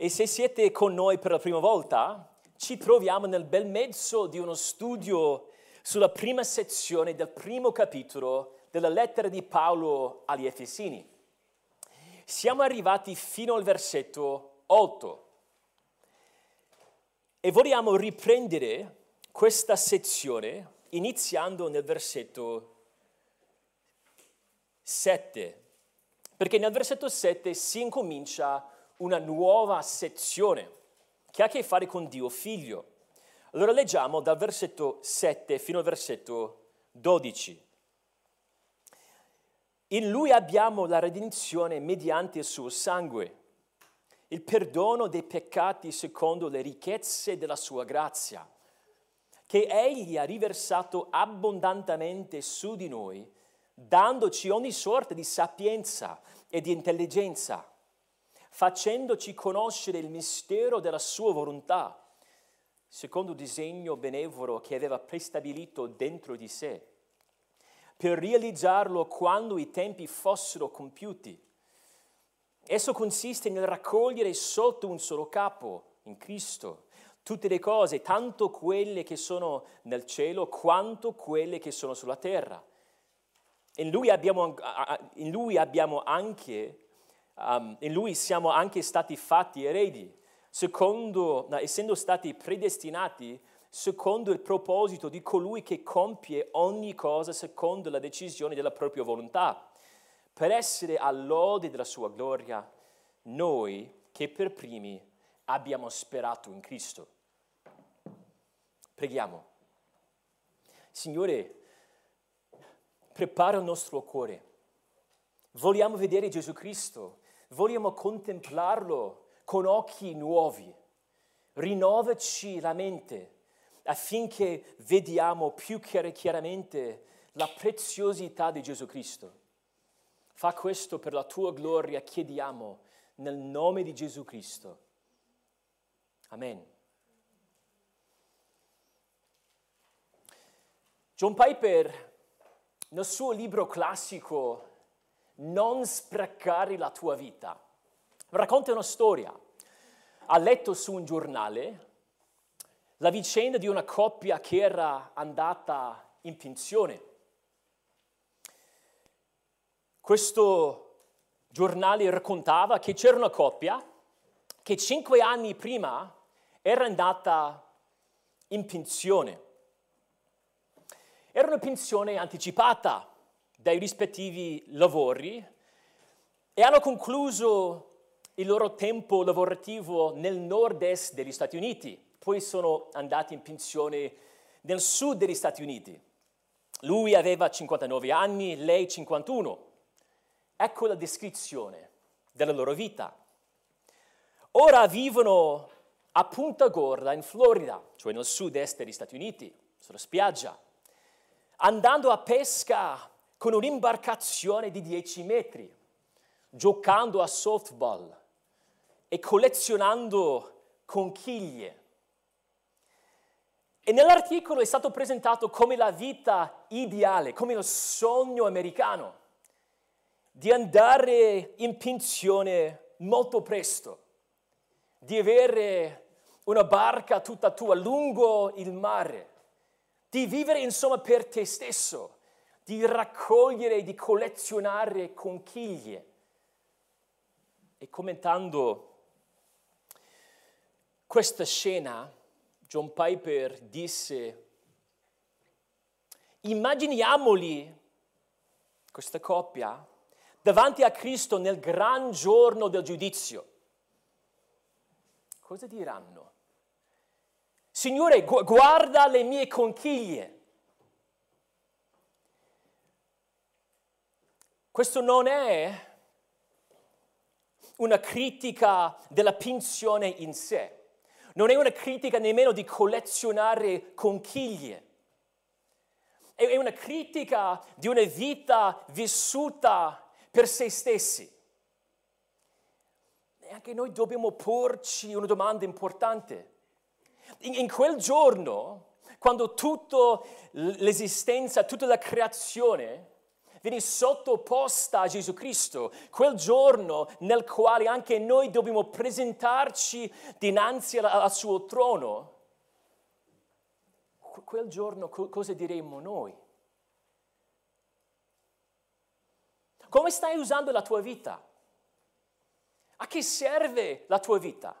E se siete con noi per la prima volta, ci troviamo nel bel mezzo di uno studio sulla prima sezione del primo capitolo della lettera di Paolo agli Efesini. Siamo arrivati fino al versetto 8 e vogliamo riprendere questa sezione iniziando nel versetto 7, perché nel versetto 7 si incomincia una nuova sezione che ha a che fare con Dio figlio. Allora leggiamo dal versetto 7 fino al versetto 12. In lui abbiamo la redenzione mediante il suo sangue, il perdono dei peccati secondo le ricchezze della sua grazia, che egli ha riversato abbondantemente su di noi, dandoci ogni sorta di sapienza e di intelligenza facendoci conoscere il mistero della sua volontà, secondo il disegno benevolo che aveva prestabilito dentro di sé, per realizzarlo quando i tempi fossero compiuti. Esso consiste nel raccogliere sotto un solo capo, in Cristo, tutte le cose, tanto quelle che sono nel cielo quanto quelle che sono sulla terra. In lui abbiamo, in lui abbiamo anche Um, in lui siamo anche stati fatti eredi, secondo, essendo stati predestinati secondo il proposito di colui che compie ogni cosa secondo la decisione della propria volontà, per essere all'ode della sua gloria, noi che per primi abbiamo sperato in Cristo. Preghiamo. Signore, prepara il nostro cuore. Vogliamo vedere Gesù Cristo vogliamo contemplarlo con occhi nuovi. Rinnovaci la mente affinché vediamo più chiaramente la preziosità di Gesù Cristo. Fa questo per la tua gloria, chiediamo nel nome di Gesù Cristo. Amen. John Piper, nel suo libro classico non sprecare la tua vita. Racconta una storia. Ha letto su un giornale la vicenda di una coppia che era andata in pensione. Questo giornale raccontava che c'era una coppia che cinque anni prima era andata in pensione. Era una pensione anticipata dai rispettivi lavori e hanno concluso il loro tempo lavorativo nel nord-est degli Stati Uniti, poi sono andati in pensione nel sud degli Stati Uniti. Lui aveva 59 anni, lei 51. Ecco la descrizione della loro vita. Ora vivono a Punta Gorda in Florida, cioè nel sud-est degli Stati Uniti, sulla spiaggia, andando a pesca con un'imbarcazione di 10 metri, giocando a softball e collezionando conchiglie. E nell'articolo è stato presentato come la vita ideale, come il sogno americano, di andare in pensione molto presto, di avere una barca tutta tua lungo il mare, di vivere insomma per te stesso di raccogliere e di collezionare conchiglie. E commentando questa scena, John Piper disse, immaginiamoli, questa coppia, davanti a Cristo nel gran giorno del giudizio. Cosa diranno? Signore, gu- guarda le mie conchiglie. Questo non è una critica della pensione in sé, non è una critica nemmeno di collezionare conchiglie, è una critica di una vita vissuta per se stessi. E anche noi dobbiamo porci una domanda importante. In, in quel giorno, quando tutta l'esistenza, tutta la creazione viene sottoposta a Gesù Cristo, quel giorno nel quale anche noi dobbiamo presentarci dinanzi al suo trono, quel giorno cosa diremmo noi? Come stai usando la tua vita? A che serve la tua vita?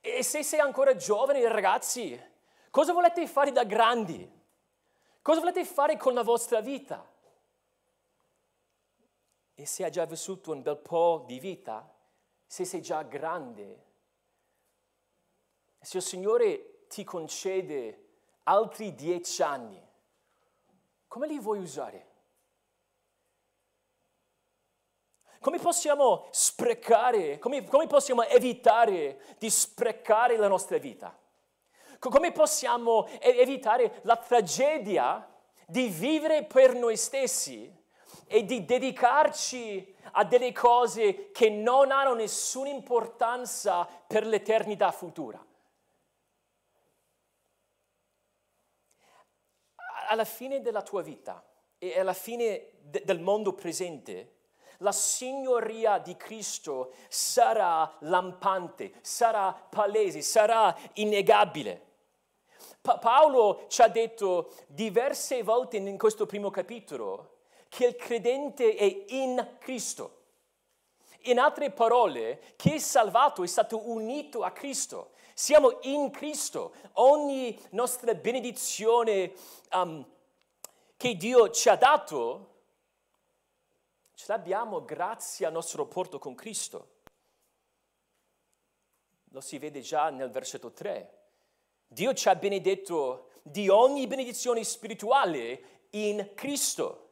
E se sei ancora giovane, ragazzi, cosa volete fare da grandi? Cosa volete fare con la vostra vita? E se hai già vissuto un bel po' di vita, se sei già grande, se il Signore ti concede altri dieci anni, come li vuoi usare? Come possiamo sprecare, come, come possiamo evitare di sprecare la nostra vita? Come possiamo evitare la tragedia di vivere per noi stessi e di dedicarci a delle cose che non hanno nessuna importanza per l'eternità futura? Alla fine della tua vita e alla fine de- del mondo presente, la signoria di Cristo sarà lampante, sarà palese, sarà innegabile. Pa- Paolo ci ha detto diverse volte in questo primo capitolo che il credente è in Cristo. In altre parole, chi è salvato è stato unito a Cristo. Siamo in Cristo. Ogni nostra benedizione um, che Dio ci ha dato, ce l'abbiamo grazie al nostro rapporto con Cristo. Lo si vede già nel versetto 3. Dio ci ha benedetto di ogni benedizione spirituale in Cristo.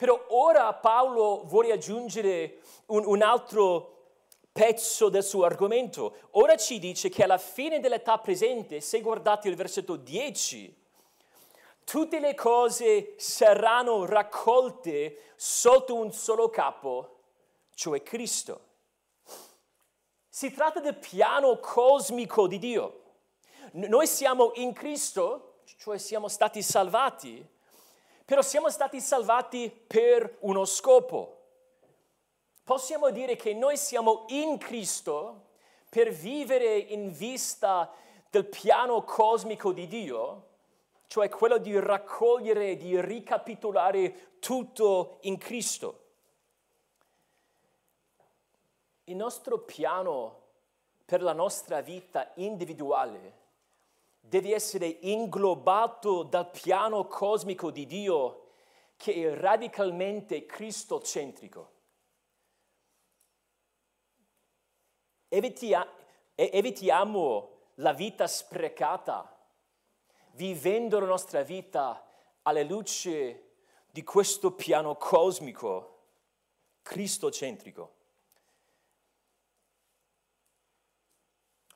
Però ora Paolo vuole aggiungere un, un altro pezzo del suo argomento. Ora ci dice che alla fine dell'età presente, se guardate il versetto 10, tutte le cose saranno raccolte sotto un solo capo, cioè Cristo. Si tratta del piano cosmico di Dio. Noi siamo in Cristo, cioè siamo stati salvati, però siamo stati salvati per uno scopo. Possiamo dire che noi siamo in Cristo per vivere in vista del piano cosmico di Dio, cioè quello di raccogliere, di ricapitolare tutto in Cristo. Il nostro piano per la nostra vita individuale deve essere inglobato dal piano cosmico di Dio che è radicalmente cristocentrico. Evitia, evitiamo la vita sprecata, vivendo la nostra vita alla luce di questo piano cosmico, cristocentrico.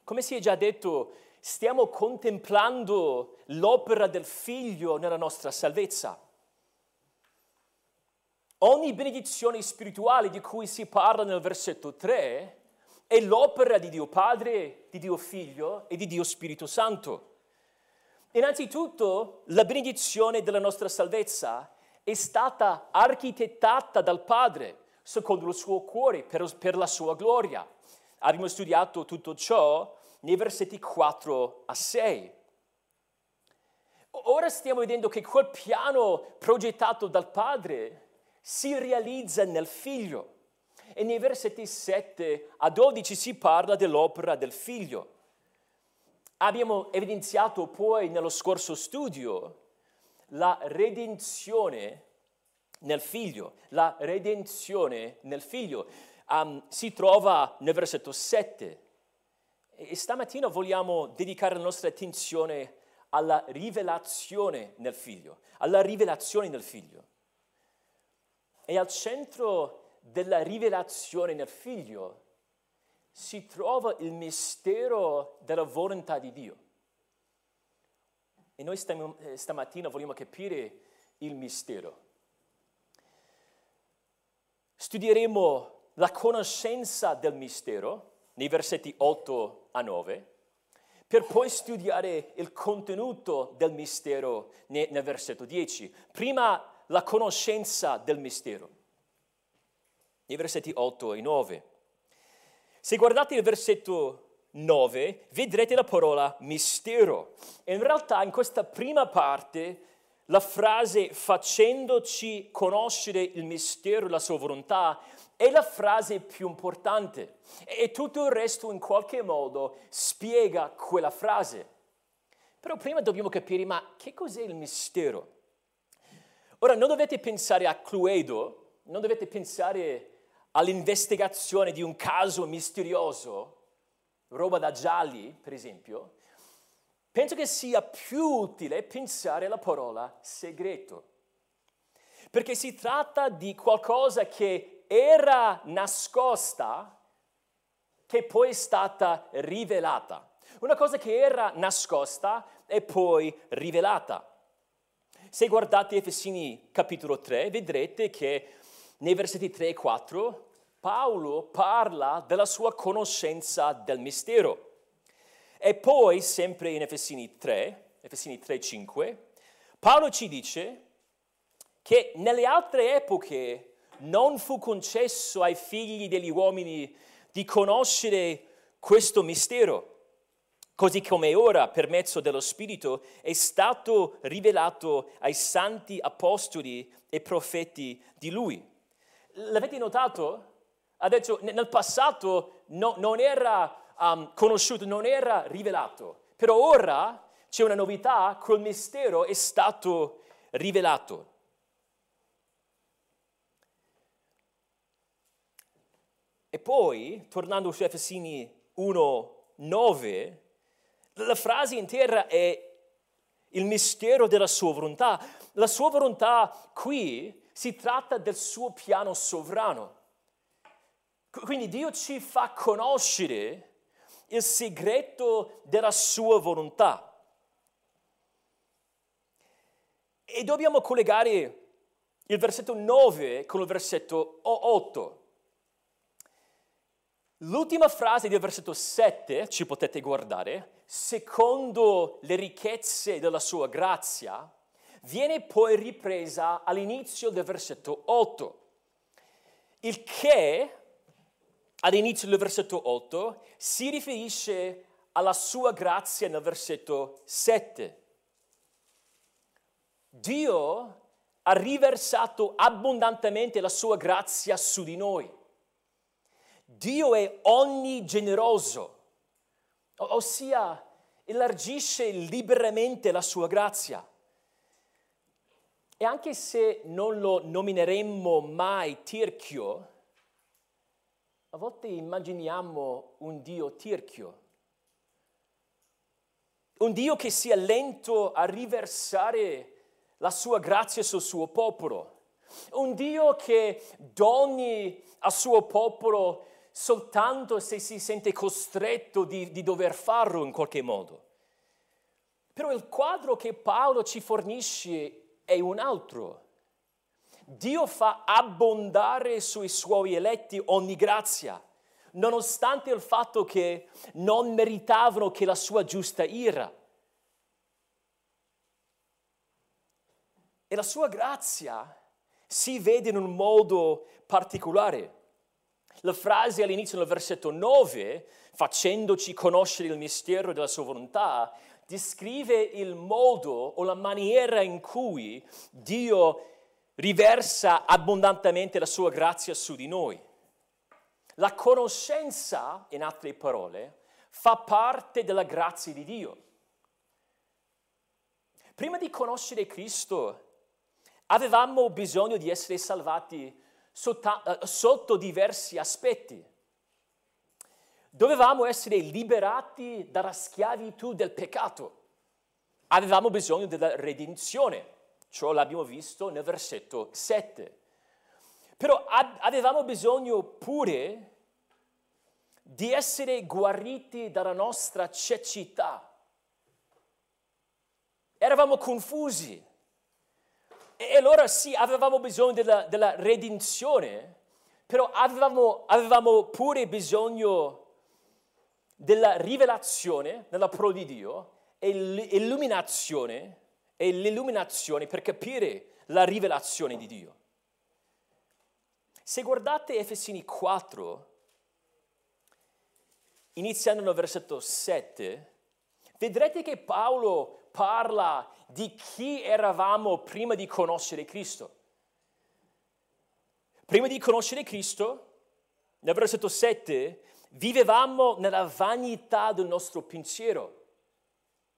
Come si è già detto, stiamo contemplando l'opera del Figlio nella nostra salvezza. Ogni benedizione spirituale di cui si parla nel versetto 3 è l'opera di Dio Padre, di Dio Figlio e di Dio Spirito Santo. Innanzitutto, la benedizione della nostra salvezza è stata architettata dal Padre secondo il suo cuore, per, per la sua gloria. Abbiamo studiato tutto ciò nei versetti 4 a 6. Ora stiamo vedendo che quel piano progettato dal Padre si realizza nel Figlio. E nei versetti 7 a 12 si parla dell'opera del Figlio. Abbiamo evidenziato poi nello scorso studio la redenzione nel Figlio. La redenzione nel Figlio um, si trova nel versetto 7 e stamattina vogliamo dedicare la nostra attenzione alla rivelazione nel figlio, alla rivelazione nel figlio. E al centro della rivelazione nel figlio si trova il mistero della volontà di Dio. E noi eh, stamattina vogliamo capire il mistero. Studieremo la conoscenza del mistero nei versetti 8 a 9, per poi studiare il contenuto del mistero nel versetto 10. Prima la conoscenza del mistero? I versetti 8 e 9. Se guardate il versetto 9, vedrete la parola mistero. E in realtà in questa prima parte la frase facendoci conoscere il mistero della sua volontà è la frase più importante e tutto il resto in qualche modo spiega quella frase. Però prima dobbiamo capire, ma che cos'è il mistero? Ora, non dovete pensare a Cluedo, non dovete pensare all'investigazione di un caso misterioso, roba da gialli, per esempio. Penso che sia più utile pensare alla parola segreto, perché si tratta di qualcosa che era nascosta, che poi è stata rivelata. Una cosa che era nascosta e poi rivelata. Se guardate Efesini capitolo 3, vedrete che nei versetti 3 e 4 Paolo parla della sua conoscenza del mistero. E poi, sempre in Efesini 3, Efesini 3, 5, Paolo ci dice che nelle altre epoche non fu concesso ai figli degli uomini di conoscere questo mistero così come ora per mezzo dello Spirito è stato rivelato ai santi apostoli e profeti di Lui. L'avete notato? Ha detto nel passato no, non era um, conosciuto, non era rivelato, però ora c'è una novità, quel mistero è stato rivelato. E poi, tornando su Efesini 1, 9, la frase intera è il mistero della sua volontà. La sua volontà qui si tratta del suo piano sovrano. Quindi Dio ci fa conoscere il segreto della sua volontà. E dobbiamo collegare il versetto 9 con il versetto 8. L'ultima frase del versetto 7, ci potete guardare, secondo le ricchezze della sua grazia, viene poi ripresa all'inizio del versetto 8. Il che, all'inizio del versetto 8, si riferisce alla sua grazia nel versetto 7. Dio ha riversato abbondantemente la sua grazia su di noi. Dio è onnigeneroso, ossia elargisce liberamente la sua grazia. E anche se non lo nomineremmo mai tirchio, a volte immaginiamo un Dio tirchio, un Dio che sia lento a riversare la sua grazia sul suo popolo, un Dio che doni al suo popolo soltanto se si sente costretto di, di dover farlo in qualche modo. Però il quadro che Paolo ci fornisce è un altro. Dio fa abbondare sui suoi eletti ogni grazia, nonostante il fatto che non meritavano che la sua giusta ira. E la sua grazia si vede in un modo particolare. La frase all'inizio del versetto 9, facendoci conoscere il mistero della sua volontà, descrive il modo o la maniera in cui Dio riversa abbondantemente la sua grazia su di noi. La conoscenza, in altre parole, fa parte della grazia di Dio. Prima di conoscere Cristo, avevamo bisogno di essere salvati sotto, sotto diversi aspetti. Dovevamo essere liberati dalla schiavitù del peccato. Avevamo bisogno della redenzione, ciò l'abbiamo visto nel versetto 7. Però avevamo bisogno pure di essere guariti dalla nostra cecità. Eravamo confusi, e allora sì, avevamo bisogno della, della redenzione, però avevamo, avevamo, pure bisogno della rivelazione della parola di Dio e l'illuminazione, e l'illuminazione per capire la rivelazione di Dio. Se guardate Efesini 4, iniziando nel versetto 7, vedrete che Paolo parla di chi eravamo prima di conoscere Cristo. Prima di conoscere Cristo, nel versetto 7, vivevamo nella vanità del nostro pensiero.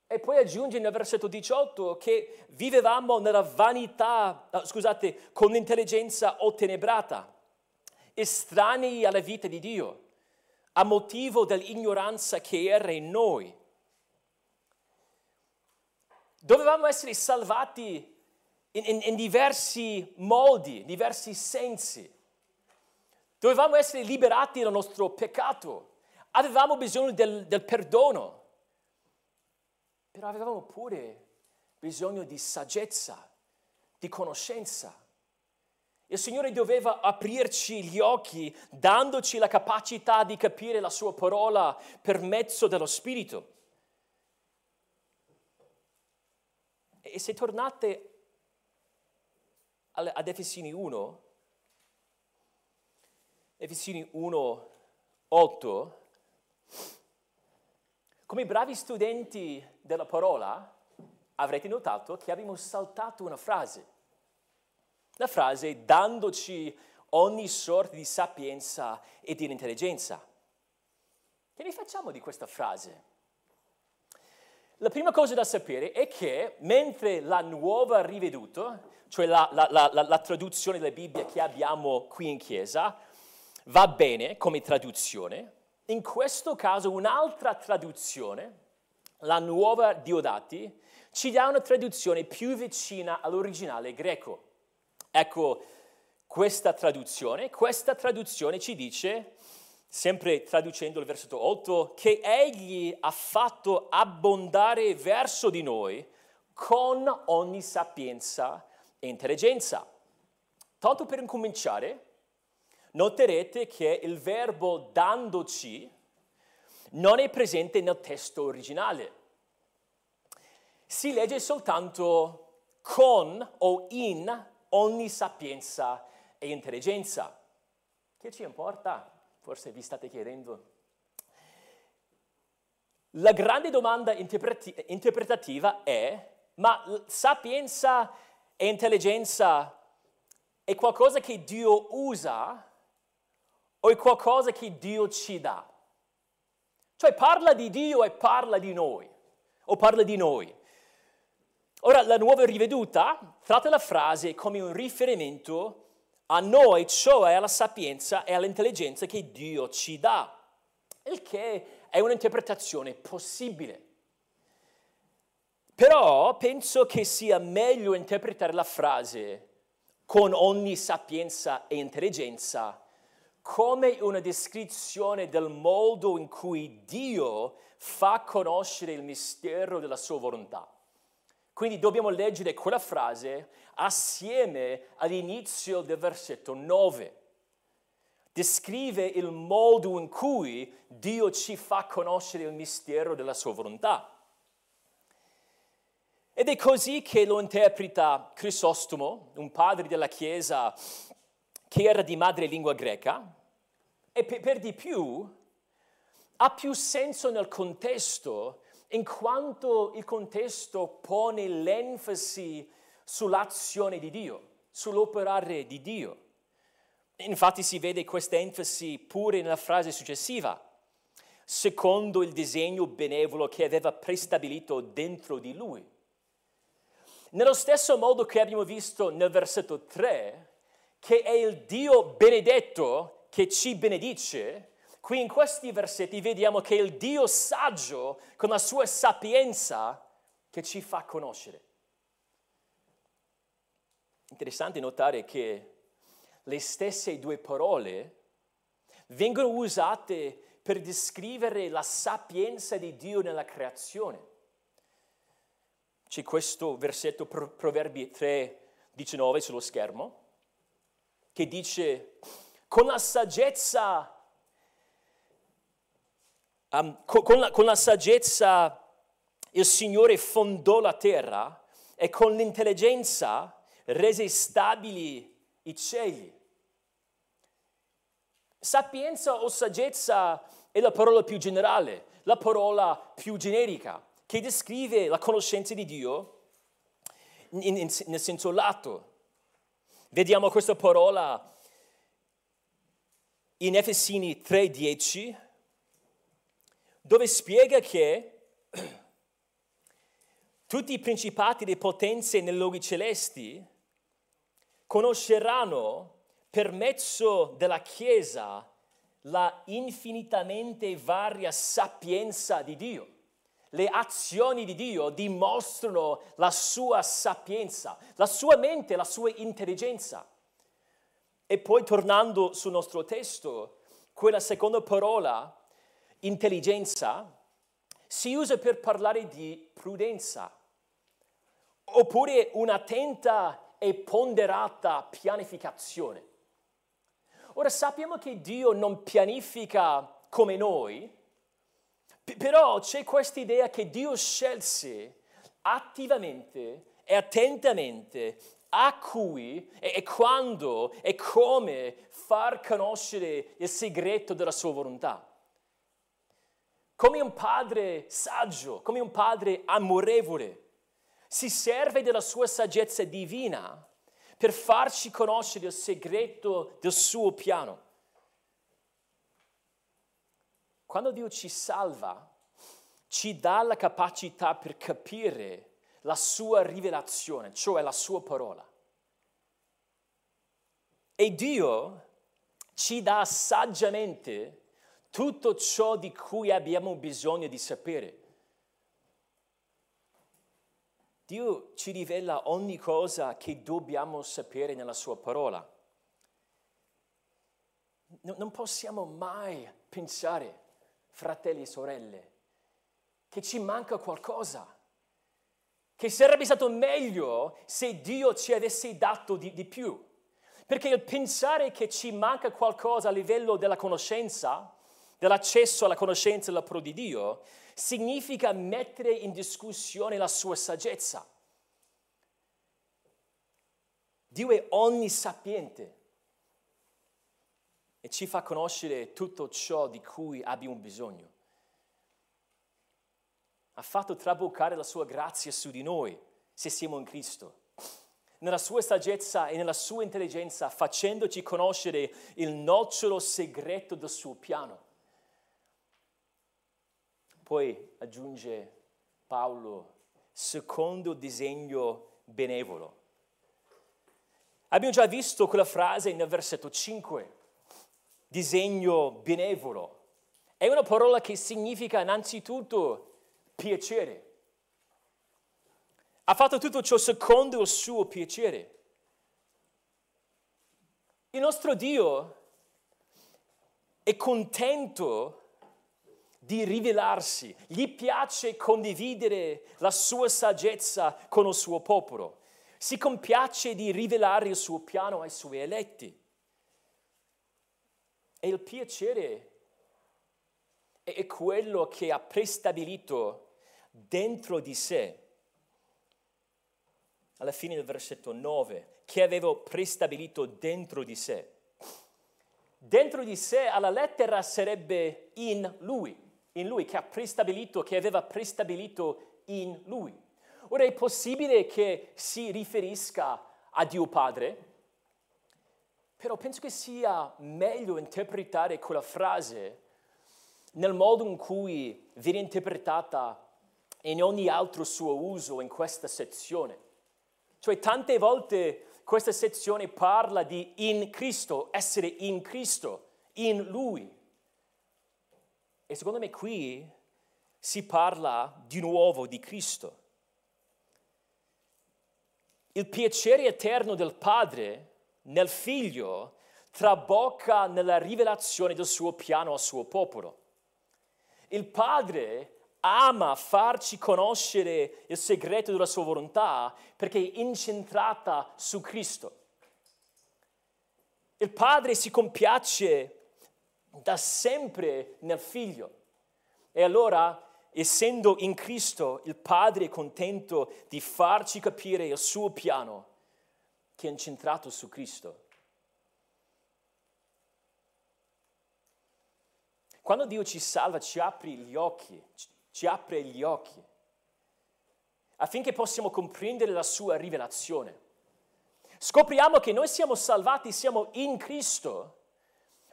E poi aggiunge nel versetto 18 che vivevamo nella vanità, ah, scusate, con l'intelligenza ottenebrata, estranei alla vita di Dio, a motivo dell'ignoranza che era in noi. Dovevamo essere salvati in, in, in diversi modi, diversi sensi. Dovevamo essere liberati dal nostro peccato. Avevamo bisogno del, del perdono. Però avevamo pure bisogno di saggezza, di conoscenza. Il Signore doveva aprirci gli occhi, dandoci la capacità di capire la sua parola per mezzo dello Spirito. E se tornate ad Efesini 1, Efesini 1, 8, come bravi studenti della parola avrete notato che abbiamo saltato una frase. La frase dandoci ogni sorta di sapienza e di intelligenza. Che ne facciamo di questa frase? La prima cosa da sapere è che mentre la nuova riveduta, cioè la, la, la, la, traduzione della Bibbia che abbiamo qui in chiesa, va bene come traduzione, in questo caso un'altra traduzione, la nuova Diodati, ci dà una traduzione più vicina all'originale greco. Ecco questa traduzione. Questa traduzione ci dice sempre traducendo il versetto 8, che egli ha fatto abbondare verso di noi con ogni sapienza e intelligenza. Tanto per incominciare, noterete che il verbo dandoci non è presente nel testo originale. Si legge soltanto con o in ogni sapienza e intelligenza. Che ci importa? Forse vi state chiedendo. La grande domanda interpretativa è, ma sapienza e intelligenza è qualcosa che Dio usa o è qualcosa che Dio ci dà? Cioè parla di Dio e parla di noi, o parla di noi. Ora, la nuova riveduta tratta la frase come un riferimento a noi, cioè alla sapienza e all'intelligenza che Dio ci dà, il che è un'interpretazione possibile. Però penso che sia meglio interpretare la frase con ogni sapienza e intelligenza come una descrizione del modo in cui Dio fa conoscere il mistero della sua volontà. Quindi dobbiamo leggere quella frase assieme all'inizio del versetto 9. Descrive il modo in cui Dio ci fa conoscere il mistero della sua volontà. Ed è così che lo interpreta Crisostomo, un padre della Chiesa che era di madrelingua greca, e per, di più ha più senso nel contesto in quanto il contesto pone l'enfasi sull'azione di Dio, sull'operare di Dio. Infatti si vede questa enfasi pure nella frase successiva, secondo il disegno benevolo che aveva prestabilito dentro di lui. Nello stesso modo che abbiamo visto nel versetto 3, che è il Dio benedetto che ci benedice, Qui in questi versetti vediamo che è il Dio saggio, con la sua sapienza, che ci fa conoscere. Interessante notare che le stesse due parole vengono usate per descrivere la sapienza di Dio nella creazione. C'è questo versetto, Proverbi 3, 19 sullo schermo, che dice, con la saggezza um, con, la, con la saggezza il Signore fondò la terra e con l'intelligenza rese stabili i cieli. Sapienza o saggezza è la parola più generale, la parola più generica, che descrive la conoscenza di Dio in, in, nel senso lato. Vediamo questa parola in Efesini 3:10, dove spiega che tutti i principati e le potenze nei luoghi celesti conosceranno per mezzo della Chiesa la infinitamente varia sapienza di Dio. Le azioni di Dio dimostrano la sua sapienza, la sua mente, la sua intelligenza. E poi tornando sul nostro testo, quella seconda parola, intelligenza, si usa per parlare di prudenza, oppure un'attenta e ponderata pianificazione. Ora sappiamo che Dio non pianifica come noi, però c'è questa idea che Dio scelse attivamente e attentamente a cui e, quando e come far conoscere il segreto della sua volontà. Come un padre saggio, come un padre amorevole, si serve della sua saggezza divina per farci conoscere il segreto del suo piano. Quando Dio ci salva, ci dà la capacità per capire la sua rivelazione, cioè la sua parola. E Dio ci dà saggiamente tutto ciò di cui abbiamo bisogno di sapere. Dio ci rivela ogni cosa che dobbiamo sapere nella sua parola. Non possiamo mai pensare fratelli e sorelle, che ci manca qualcosa, che sarebbe stato meglio se Dio ci avesse dato di, di più. Perché il pensare che ci manca qualcosa a livello della conoscenza, dell'accesso alla conoscenza della pro di Dio, significa mettere in discussione la sua saggezza. Dio è onnisapiente e ci fa conoscere tutto ciò di cui abbiamo bisogno. Ha fatto traboccare la sua grazia su di noi se siamo in Cristo. Nella sua saggezza e nella sua intelligenza, facendoci conoscere il nocciolo segreto del suo piano. Poi aggiunge Paolo, secondo disegno benevolo. Abbiamo già visto quella frase nel versetto 5 disegno benevolo. È una parola che significa innanzitutto piacere. Ha fatto tutto ciò secondo il suo piacere. Il nostro Dio è contento di rivelarsi, gli piace condividere la sua saggezza con il suo popolo, si compiace di rivelare il suo piano ai suoi eletti. E il piacere è quello che ha prestabilito dentro di sé, alla fine del versetto 9, che avevo prestabilito dentro di sé. Dentro di sé alla lettera sarebbe in lui, in lui che ha prestabilito, che aveva prestabilito in lui. Ora è possibile che si riferisca a Dio Padre, però penso che sia meglio interpretare quella frase nel modo in cui viene interpretata in ogni altro suo uso in questa sezione. Cioè tante volte questa sezione parla di in Cristo, essere in Cristo, in Lui. E secondo me qui si parla di nuovo di Cristo. Il piacere eterno del Padre nel figlio trabocca nella rivelazione del suo piano al suo popolo. Il padre ama farci conoscere il segreto della sua volontà perché è incentrata su Cristo. Il padre si compiace da sempre nel figlio e allora essendo in Cristo il padre è contento di farci capire il suo piano che è incentrato su Cristo. Quando Dio ci salva, ci apre gli occhi, ci apre gli occhi, affinché possiamo comprendere la sua rivelazione. Scopriamo che noi siamo salvati, siamo in Cristo,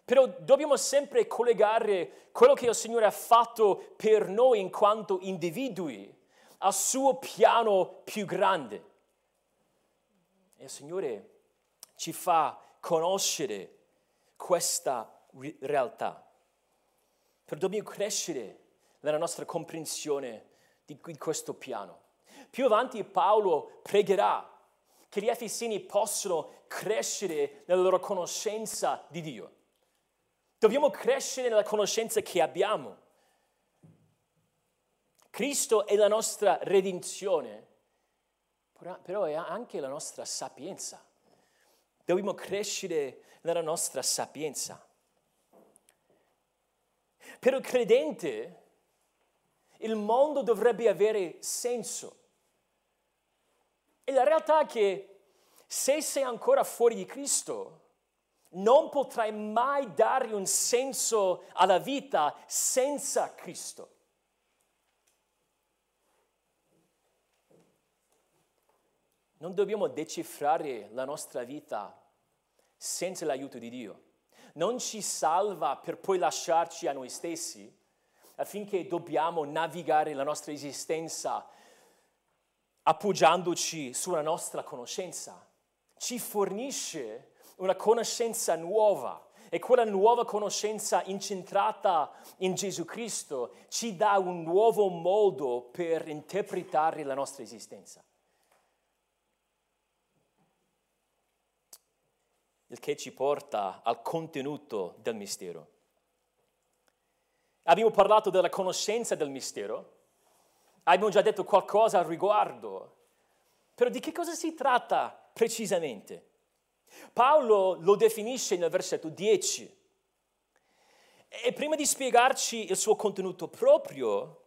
però dobbiamo sempre collegare quello che il Signore ha fatto per noi in quanto individui al suo piano più grande. E il Signore ci fa conoscere questa realtà. Però dobbiamo crescere nella nostra comprensione di questo piano. Più avanti Paolo pregherà che gli Efesini possano crescere nella loro conoscenza di Dio. Dobbiamo crescere nella conoscenza che abbiamo. Cristo è la nostra redenzione, però è anche la nostra sapienza. Dobbiamo crescere nella nostra sapienza. Per il credente il mondo dovrebbe avere senso. E la realtà è che se sei ancora fuori di Cristo, non potrai mai dare un senso alla vita senza Cristo. Non dobbiamo decifrare la nostra vita senza l'aiuto di Dio. Non ci salva per poi lasciarci a noi stessi, affinché dobbiamo navigare la nostra esistenza appoggiandoci sulla nostra conoscenza. Ci fornisce una conoscenza nuova e quella nuova conoscenza incentrata in Gesù Cristo ci dà un nuovo modo per interpretare la nostra esistenza. Il che ci porta al contenuto del mistero. Abbiamo parlato della conoscenza del mistero, abbiamo già detto qualcosa al riguardo, però di che cosa si tratta precisamente? Paolo lo definisce nel versetto 10. E prima di spiegarci il suo contenuto proprio,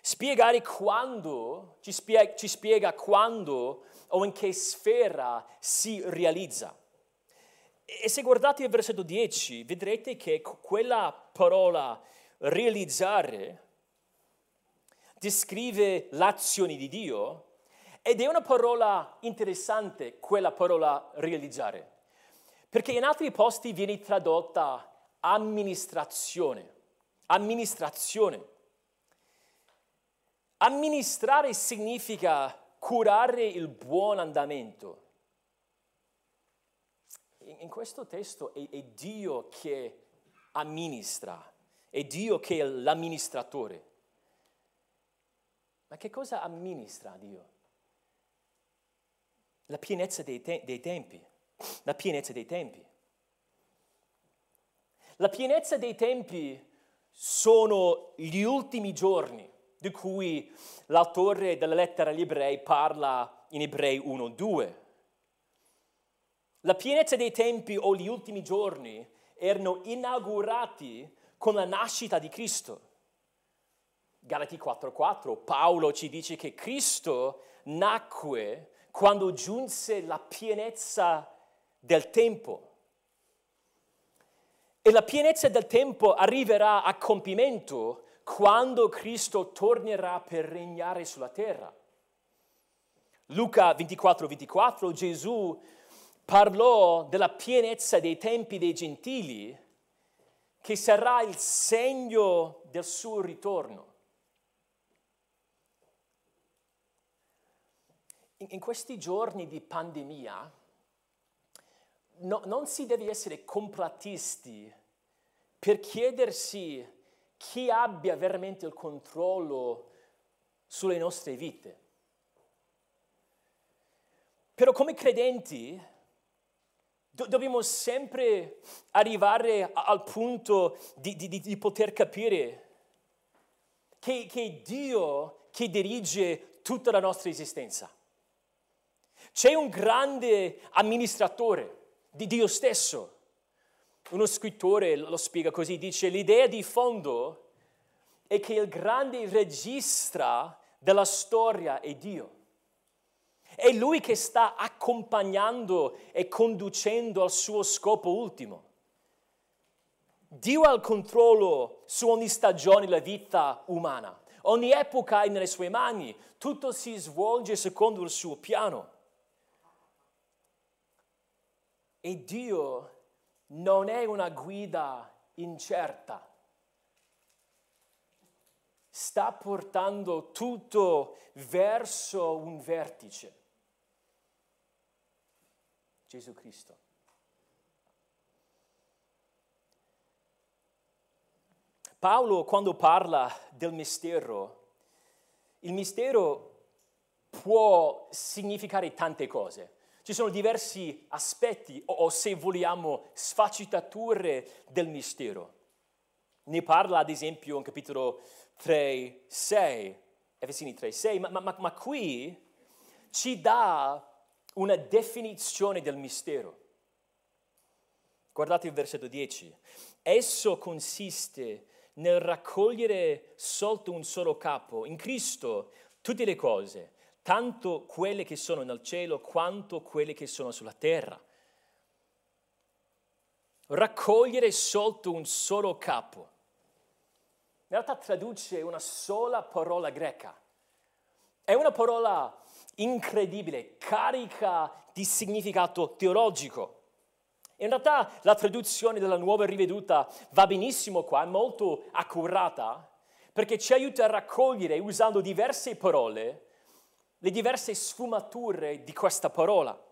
spiegare quando, ci spiega, ci spiega quando o in che sfera si realizza. E se guardate il versetto 10, vedrete che quella parola realizzare descrive l'azione di Dio ed è una parola interessante, quella parola realizzare, perché in altri posti viene tradotta amministrazione. Amministrazione. Amministrare significa curare il buon andamento. In questo testo è, è Dio che amministra, è Dio che è l'amministratore. Ma che cosa amministra Dio? La pienezza dei, te- dei tempi, la pienezza dei tempi. La pienezza dei tempi sono gli ultimi giorni di cui l'autore della lettera agli ebrei parla in Ebrei 1-2. La pienezza dei tempi o gli ultimi giorni erano inaugurati con la nascita di Cristo. Galati 4:4, Paolo ci dice che Cristo nacque quando giunse la pienezza del tempo. E la pienezza del tempo arriverà a compimento quando Cristo tornerà per regnare sulla terra. Luca 24, 24, Gesù parlò della pienezza dei tempi dei gentili, che sarà il segno del suo ritorno. In questi giorni di pandemia no, non si deve essere complatisti per chiedersi chi abbia veramente il controllo sulle nostre vite. Però come credenti do- dobbiamo sempre arrivare al punto di, di, di poter capire che, che è Dio che dirige tutta la nostra esistenza. C'è un grande amministratore di Dio stesso. Uno scrittore lo spiega così, dice l'idea di fondo è che il grande regista della storia è Dio. È Lui che sta accompagnando e conducendo al suo scopo ultimo. Dio ha il controllo su ogni stagione della vita umana. Ogni epoca è nelle sue mani, tutto si svolge secondo il suo piano. E Dio non è una guida incerta. Sta portando tutto verso un vertice. Gesù Cristo. Paolo quando parla del mistero, il mistero può significare tante cose. Ci sono diversi aspetti o, o se vogliamo sfaccettature del mistero. Ne parla ad esempio in capitolo 3, 6, Efesini 3, 6, ma, ma, ma qui ci dà una definizione del mistero. Guardate il versetto 10. Esso consiste nel raccogliere sotto un solo capo, in Cristo, tutte le cose, tanto quelle che sono nel cielo quanto quelle che sono sulla terra. Raccogliere sotto un solo capo. In realtà traduce una sola parola greca. È una parola incredibile, carica di significato teologico. In realtà la traduzione della nuova riveduta va benissimo qua, è molto accurata, perché ci aiuta a raccogliere, usando diverse parole, le diverse sfumature di questa parola.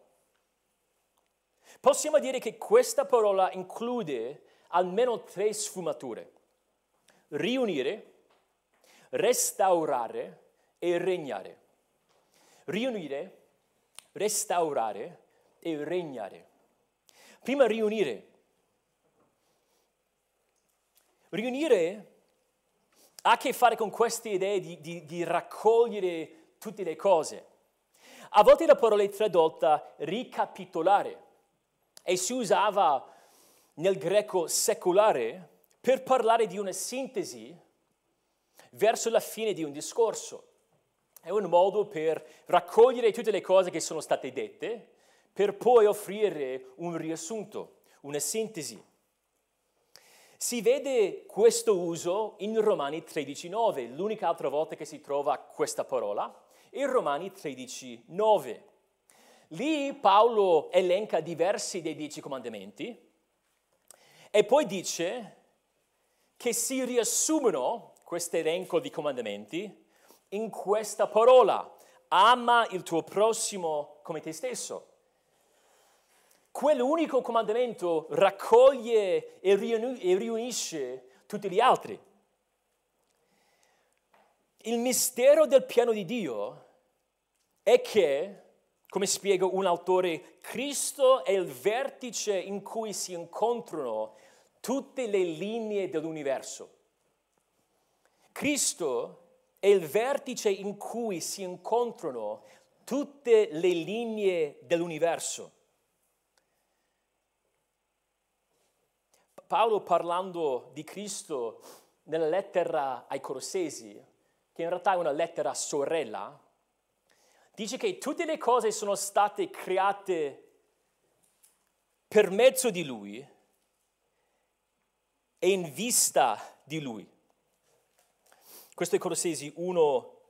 Possiamo dire che questa parola include almeno tre sfumature. Riunire, restaurare e regnare. Riunire, restaurare e regnare. Prima riunire. Riunire ha a che fare con queste idee di, di, di raccogliere tutte le cose. A volte la parola è tradotta ricapitolare e si usava nel greco secolare per parlare di una sintesi verso la fine di un discorso. È un modo per raccogliere tutte le cose che sono state dette per poi offrire un riassunto, una sintesi. Si vede questo uso in Romani 13.9, l'unica altra volta che si trova questa parola, in Romani 13.9. Lì Paolo elenca diversi dei dieci comandamenti e poi dice che si riassumono questo elenco di comandamenti in questa parola, ama il tuo prossimo come te stesso. Quell'unico comandamento raccoglie e riunisce tutti gli altri. Il mistero del piano di Dio è che, come spiega un autore, Cristo è il vertice in cui si incontrano tutte le linee dell'universo. Cristo è il vertice in cui si incontrano tutte le linee dell'universo. Paolo parlando di Cristo nella lettera ai Colossesi, che in realtà è una lettera sorella, dice che tutte le cose sono state create per mezzo di Lui e in vista di Lui. Questo è Colossesi 1,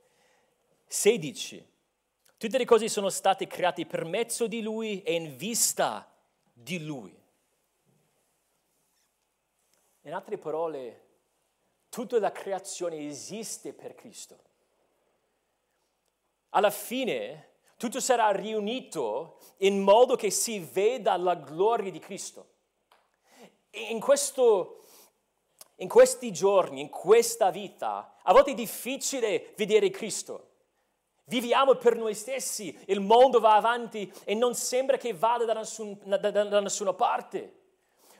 16. Tutte le cose sono state create per mezzo di Lui e in vista di Lui. In altre parole, tutta la creazione esiste per Cristo. Alla fine tutto sarà riunito in modo che si veda la gloria di Cristo. In, questo, in questi giorni, in questa vita, a volte è difficile vedere Cristo. Viviamo per noi stessi, il mondo va avanti e non sembra che vada da, nessun, da, da, da nessuna parte.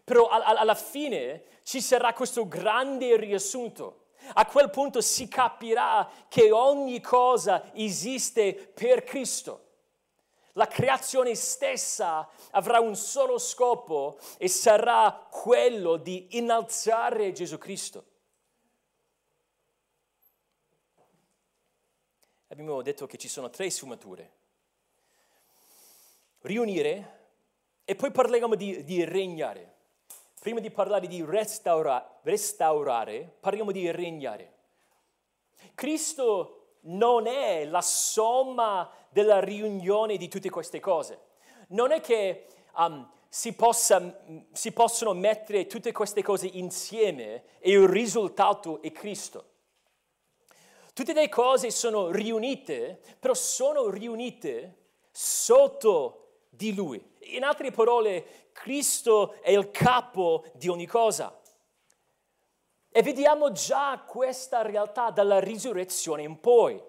Però alla fine ci sarà questo grande riassunto. A quel punto si capirà che ogni cosa esiste per Cristo. La creazione stessa avrà un solo scopo e sarà quello di innalzare Gesù Cristo. Abbiamo detto che ci sono tre sfumature. riunire e poi parleremo di, di regnare. Prima di parlare di restaura, restaurare, parliamo di regnare. Cristo non è la somma della riunione di tutte queste cose. Non è che um, si, possa, si possono mettere tutte queste cose insieme e il risultato è Cristo. Tutte le cose sono riunite, però sono riunite sotto di Lui. In altre parole, Cristo è il capo di ogni cosa. E vediamo già questa realtà dalla risurrezione in poi.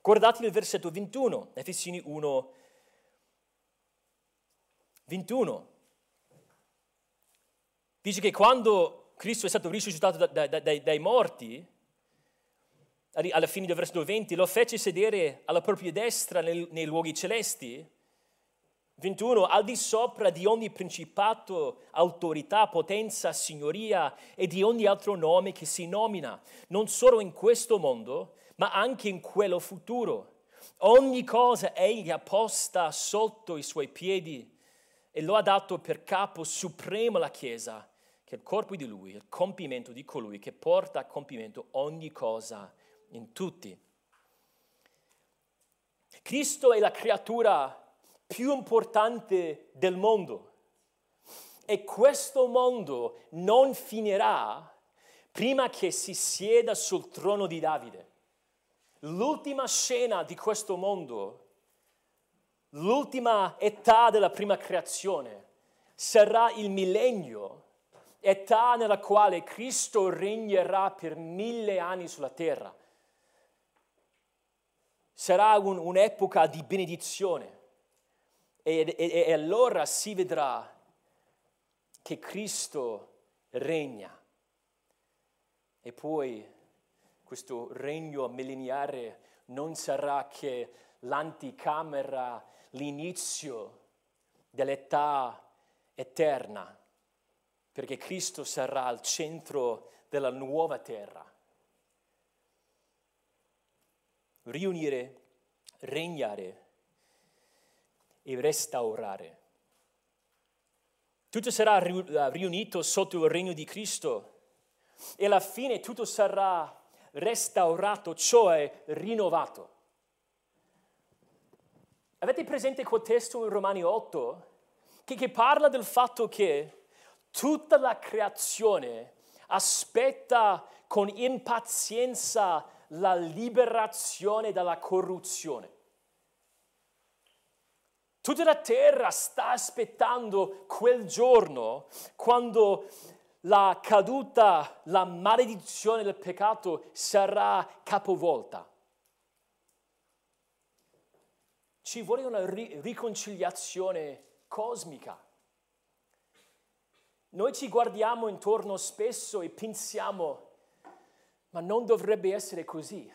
Guardate il versetto 21, Efesini 1, 21. Dice che quando Cristo è stato risuscitato da, da, da, dai morti, alla fine del versetto 20, lo fece sedere alla propria destra nei, nei luoghi celesti. 21, al di sopra di ogni principato, autorità, potenza, signoria e di ogni altro nome che si nomina, non solo in questo mondo, ma anche in quello futuro. Ogni cosa egli ha posta sotto i suoi piedi e lo ha dato per capo supremo alla Chiesa, che è il corpo di lui, il compimento di colui che porta a compimento ogni cosa in tutti. Cristo è la creatura più importante del mondo. E questo mondo non finirà prima che si sieda sul trono di Davide. L'ultima scena di questo mondo, l'ultima età della prima creazione, sarà il millennio, età nella quale Cristo regnerà per mille anni sulla terra. Sarà un, un'epoca di benedizione e, e, e allora si vedrà che Cristo regna. E poi questo regno millenniare non sarà che l'anticamera, l'inizio dell'età eterna, perché Cristo sarà al centro della nuova terra. riunire, regnare e restaurare. Tutto sarà riunito sotto il regno di Cristo e alla fine tutto sarà restaurato, cioè rinnovato. Avete presente quel testo in Romani 8 che, che parla del fatto che tutta la creazione aspetta con impazienza la liberazione dalla corruzione. Tutta la terra sta aspettando quel giorno quando la caduta, la maledizione del peccato sarà capovolta. Ci vuole una ri- riconciliazione cosmica. Noi ci guardiamo intorno spesso e pensiamo, ma non dovrebbe essere così.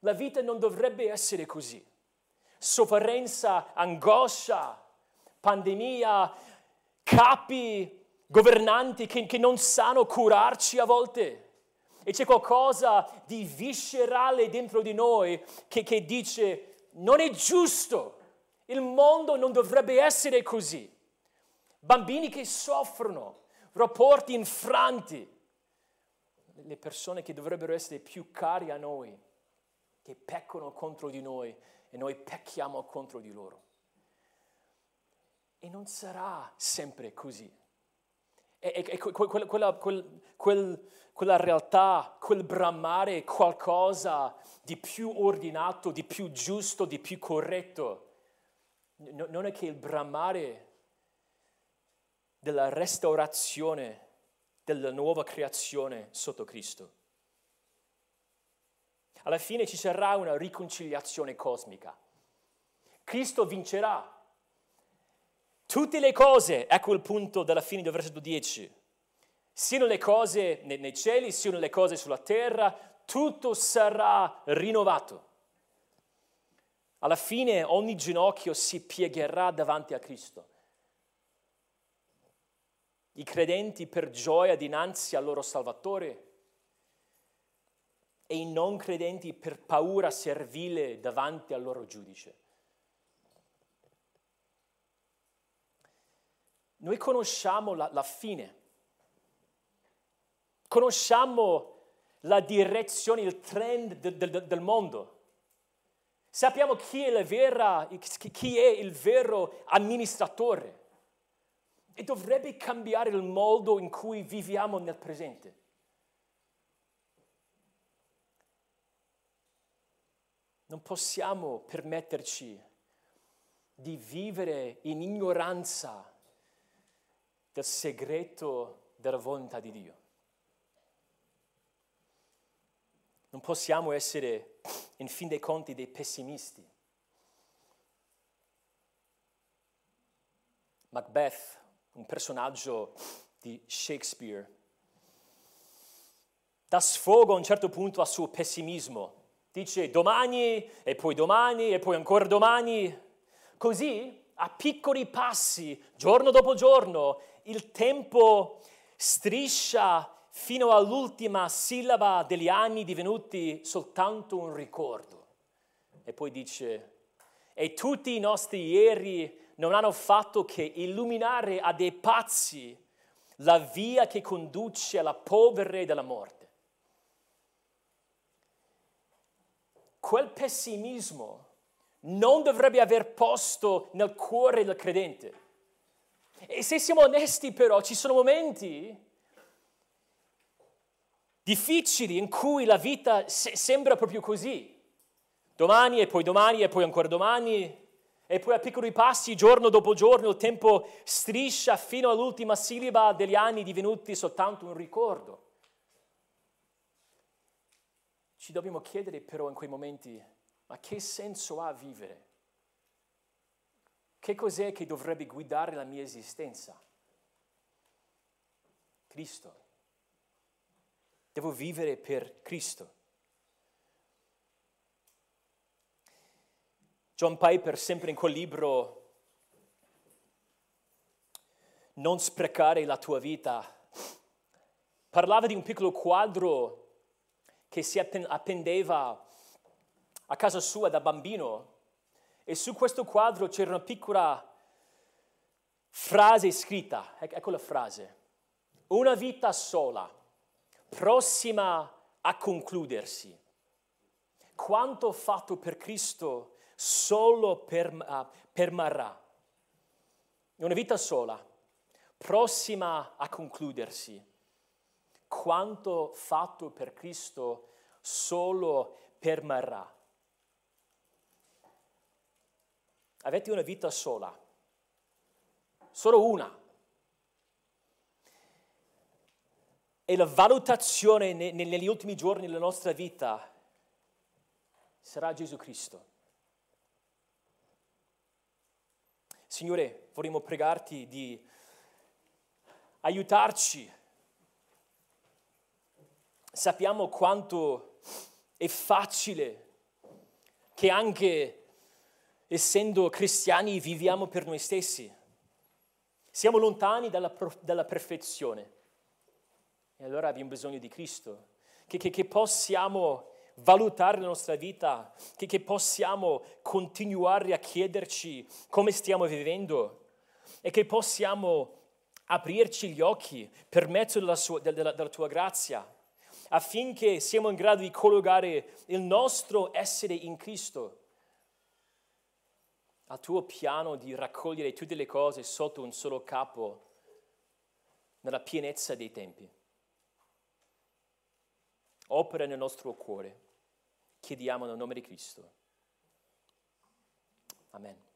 La vita non dovrebbe essere così. Sofferenza, angoscia, pandemia, capi, governanti che, che non sanno curarci a volte. E c'è qualcosa di viscerale dentro di noi che, che dice non è giusto, il mondo non dovrebbe essere così. Bambini che soffrono, rapporti infranti, le persone che dovrebbero essere più cari a noi, che peccano contro di noi e noi pecchiamo contro di loro. E non sarà sempre così. E, e, e quella, quella, quel, quella realtà, quel bramare qualcosa di più ordinato, di più giusto, di più corretto. No, non è che il bramare della restaurazione della nuova creazione sotto Cristo. Alla fine ci sarà una riconciliazione cosmica. Cristo vincerà. Tutte le cose, ecco il punto della fine del versetto 10, siano le cose nei cieli, siano le cose sulla terra, tutto sarà rinnovato. Alla fine ogni ginocchio si piegherà davanti a Cristo i credenti per gioia dinanzi al loro Salvatore e i non credenti per paura servile davanti al loro giudice. Noi conosciamo la, la fine, conosciamo la direzione, il trend del, del, del mondo. Sappiamo chi è, vera, chi è il vero amministratore e dovrebbe cambiare il modo in cui viviamo nel presente. Non possiamo permetterci di vivere in ignoranza del segreto della volontà di Dio. Non possiamo essere, in fin dei conti, dei pessimisti. Macbeth, un personaggio di Shakespeare, dà sfogo a un certo punto al suo pessimismo. Dice domani e poi domani e poi ancora domani. Così, a piccoli passi, giorno dopo giorno, il tempo striscia fino all'ultima sillaba degli anni divenuti soltanto un ricordo. E poi dice, e tutti i nostri ieri non hanno fatto che illuminare a dei pazzi la via che conduce alla polvere della morte. Quel pessimismo non dovrebbe aver posto nel cuore del credente. E se siamo onesti però, ci sono momenti difficili in cui la vita se- sembra proprio così. Domani e poi domani e poi ancora domani e poi a piccoli passi, giorno dopo giorno, il tempo striscia fino all'ultima sillaba degli anni divenuti soltanto un ricordo. Ci dobbiamo chiedere però in quei momenti, ma che senso ha vivere? Che cos'è che dovrebbe guidare la mia esistenza? Cristo. Devo vivere per Cristo. John Piper, sempre in quel libro, Non sprecare la tua vita, parlava di un piccolo quadro che si appendeva a casa sua da bambino e su questo quadro c'era una piccola frase scritta, ecco la frase, una vita sola prossima a concludersi. Quanto fatto per Cristo solo per, uh, permarrà. Una vita sola, prossima a concludersi. Quanto fatto per Cristo solo permarrà. Avete una vita sola, solo una. e la valutazione negli ultimi giorni della nostra vita sarà Gesù Cristo. Signore, vorremmo pregarti di aiutarci. Sappiamo quanto è facile che anche essendo cristiani viviamo per noi stessi. Siamo lontani dalla, dalla perfezione. E allora abbiamo bisogno di Cristo, che, che, che possiamo valutare la nostra vita, che, che possiamo continuare a chiederci come stiamo vivendo e che possiamo aprirci gli occhi per mezzo della, sua, della, della tua grazia, affinché siamo in grado di collocare il nostro essere in Cristo al tuo piano di raccogliere tutte le cose sotto un solo capo nella pienezza dei tempi opera nel nostro cuore. Chiediamo nel nome di Cristo. Amen.